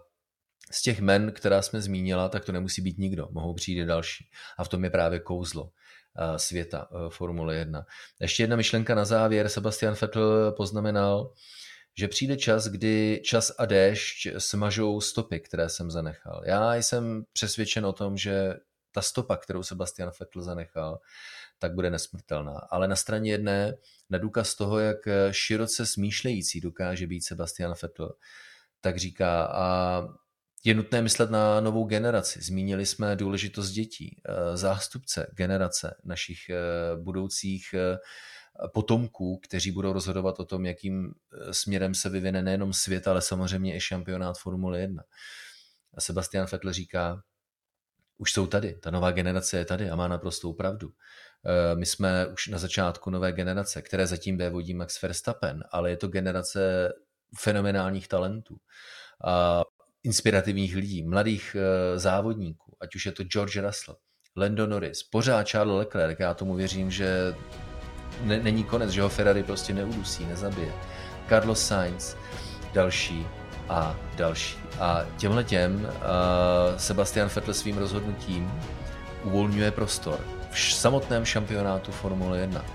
z těch men, která jsme zmínila, tak to nemusí být nikdo, mohou přijít další. A v tom je právě kouzlo eh, světa eh, Formule 1. Ještě jedna myšlenka na závěr. Sebastian Vettel poznamenal, že přijde čas, kdy čas a déšť smažou stopy, které jsem zanechal. Já jsem přesvědčen o tom, že ta stopa, kterou Sebastian Vettel zanechal, tak bude nesmrtelná. Ale na straně jedné, na důkaz toho, jak široce smýšlející dokáže být Sebastian Vettel, tak říká, a je nutné myslet na novou generaci. Zmínili jsme důležitost dětí, zástupce generace našich eh, budoucích eh, potomků, kteří budou rozhodovat o tom, jakým eh, směrem se vyvine nejenom svět, ale samozřejmě i šampionát Formule 1. A Sebastian Vettel říká, už jsou tady, ta nová generace je tady a má naprostou pravdu. Eh, my jsme už na začátku nové generace, které zatím vévodí Max Verstappen, ale je to generace fenomenálních talentů, a inspirativních lidí, mladých eh, závodníků, ať už je to George Russell, Lando Norris, pořád Charles Leclerc, já tomu věřím, že ne, není konec, že ho Ferrari prostě neudusí, nezabije. Carlos Sainz, další a další. A těmhle těm uh, Sebastian Vettel svým rozhodnutím uvolňuje prostor v samotném šampionátu Formule 1.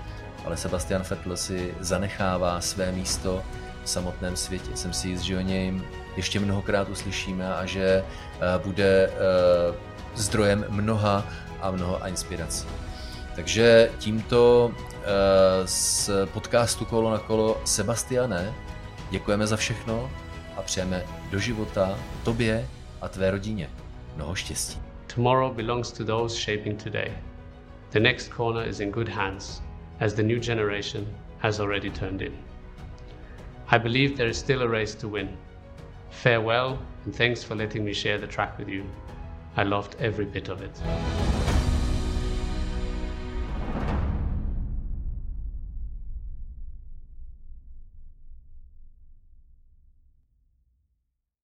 Ale Sebastian Vettel si zanechává své místo v samotném světě. Jsem si jist, že o něm ještě mnohokrát uslyšíme a že uh, bude uh, zdrojem mnoha a mnoha inspirací. Takže tímto z podcastu Kolo na kolo Sebastiane děkujeme za všechno a přejeme do života tobě a tvé rodině mnoho štěstí. Tomorrow belongs to those shaping today. The next corner is in good hands, as the new generation has already turned in. I believe there is still a race to win. Farewell, and thanks for letting me share the track with you. I loved every bit of it.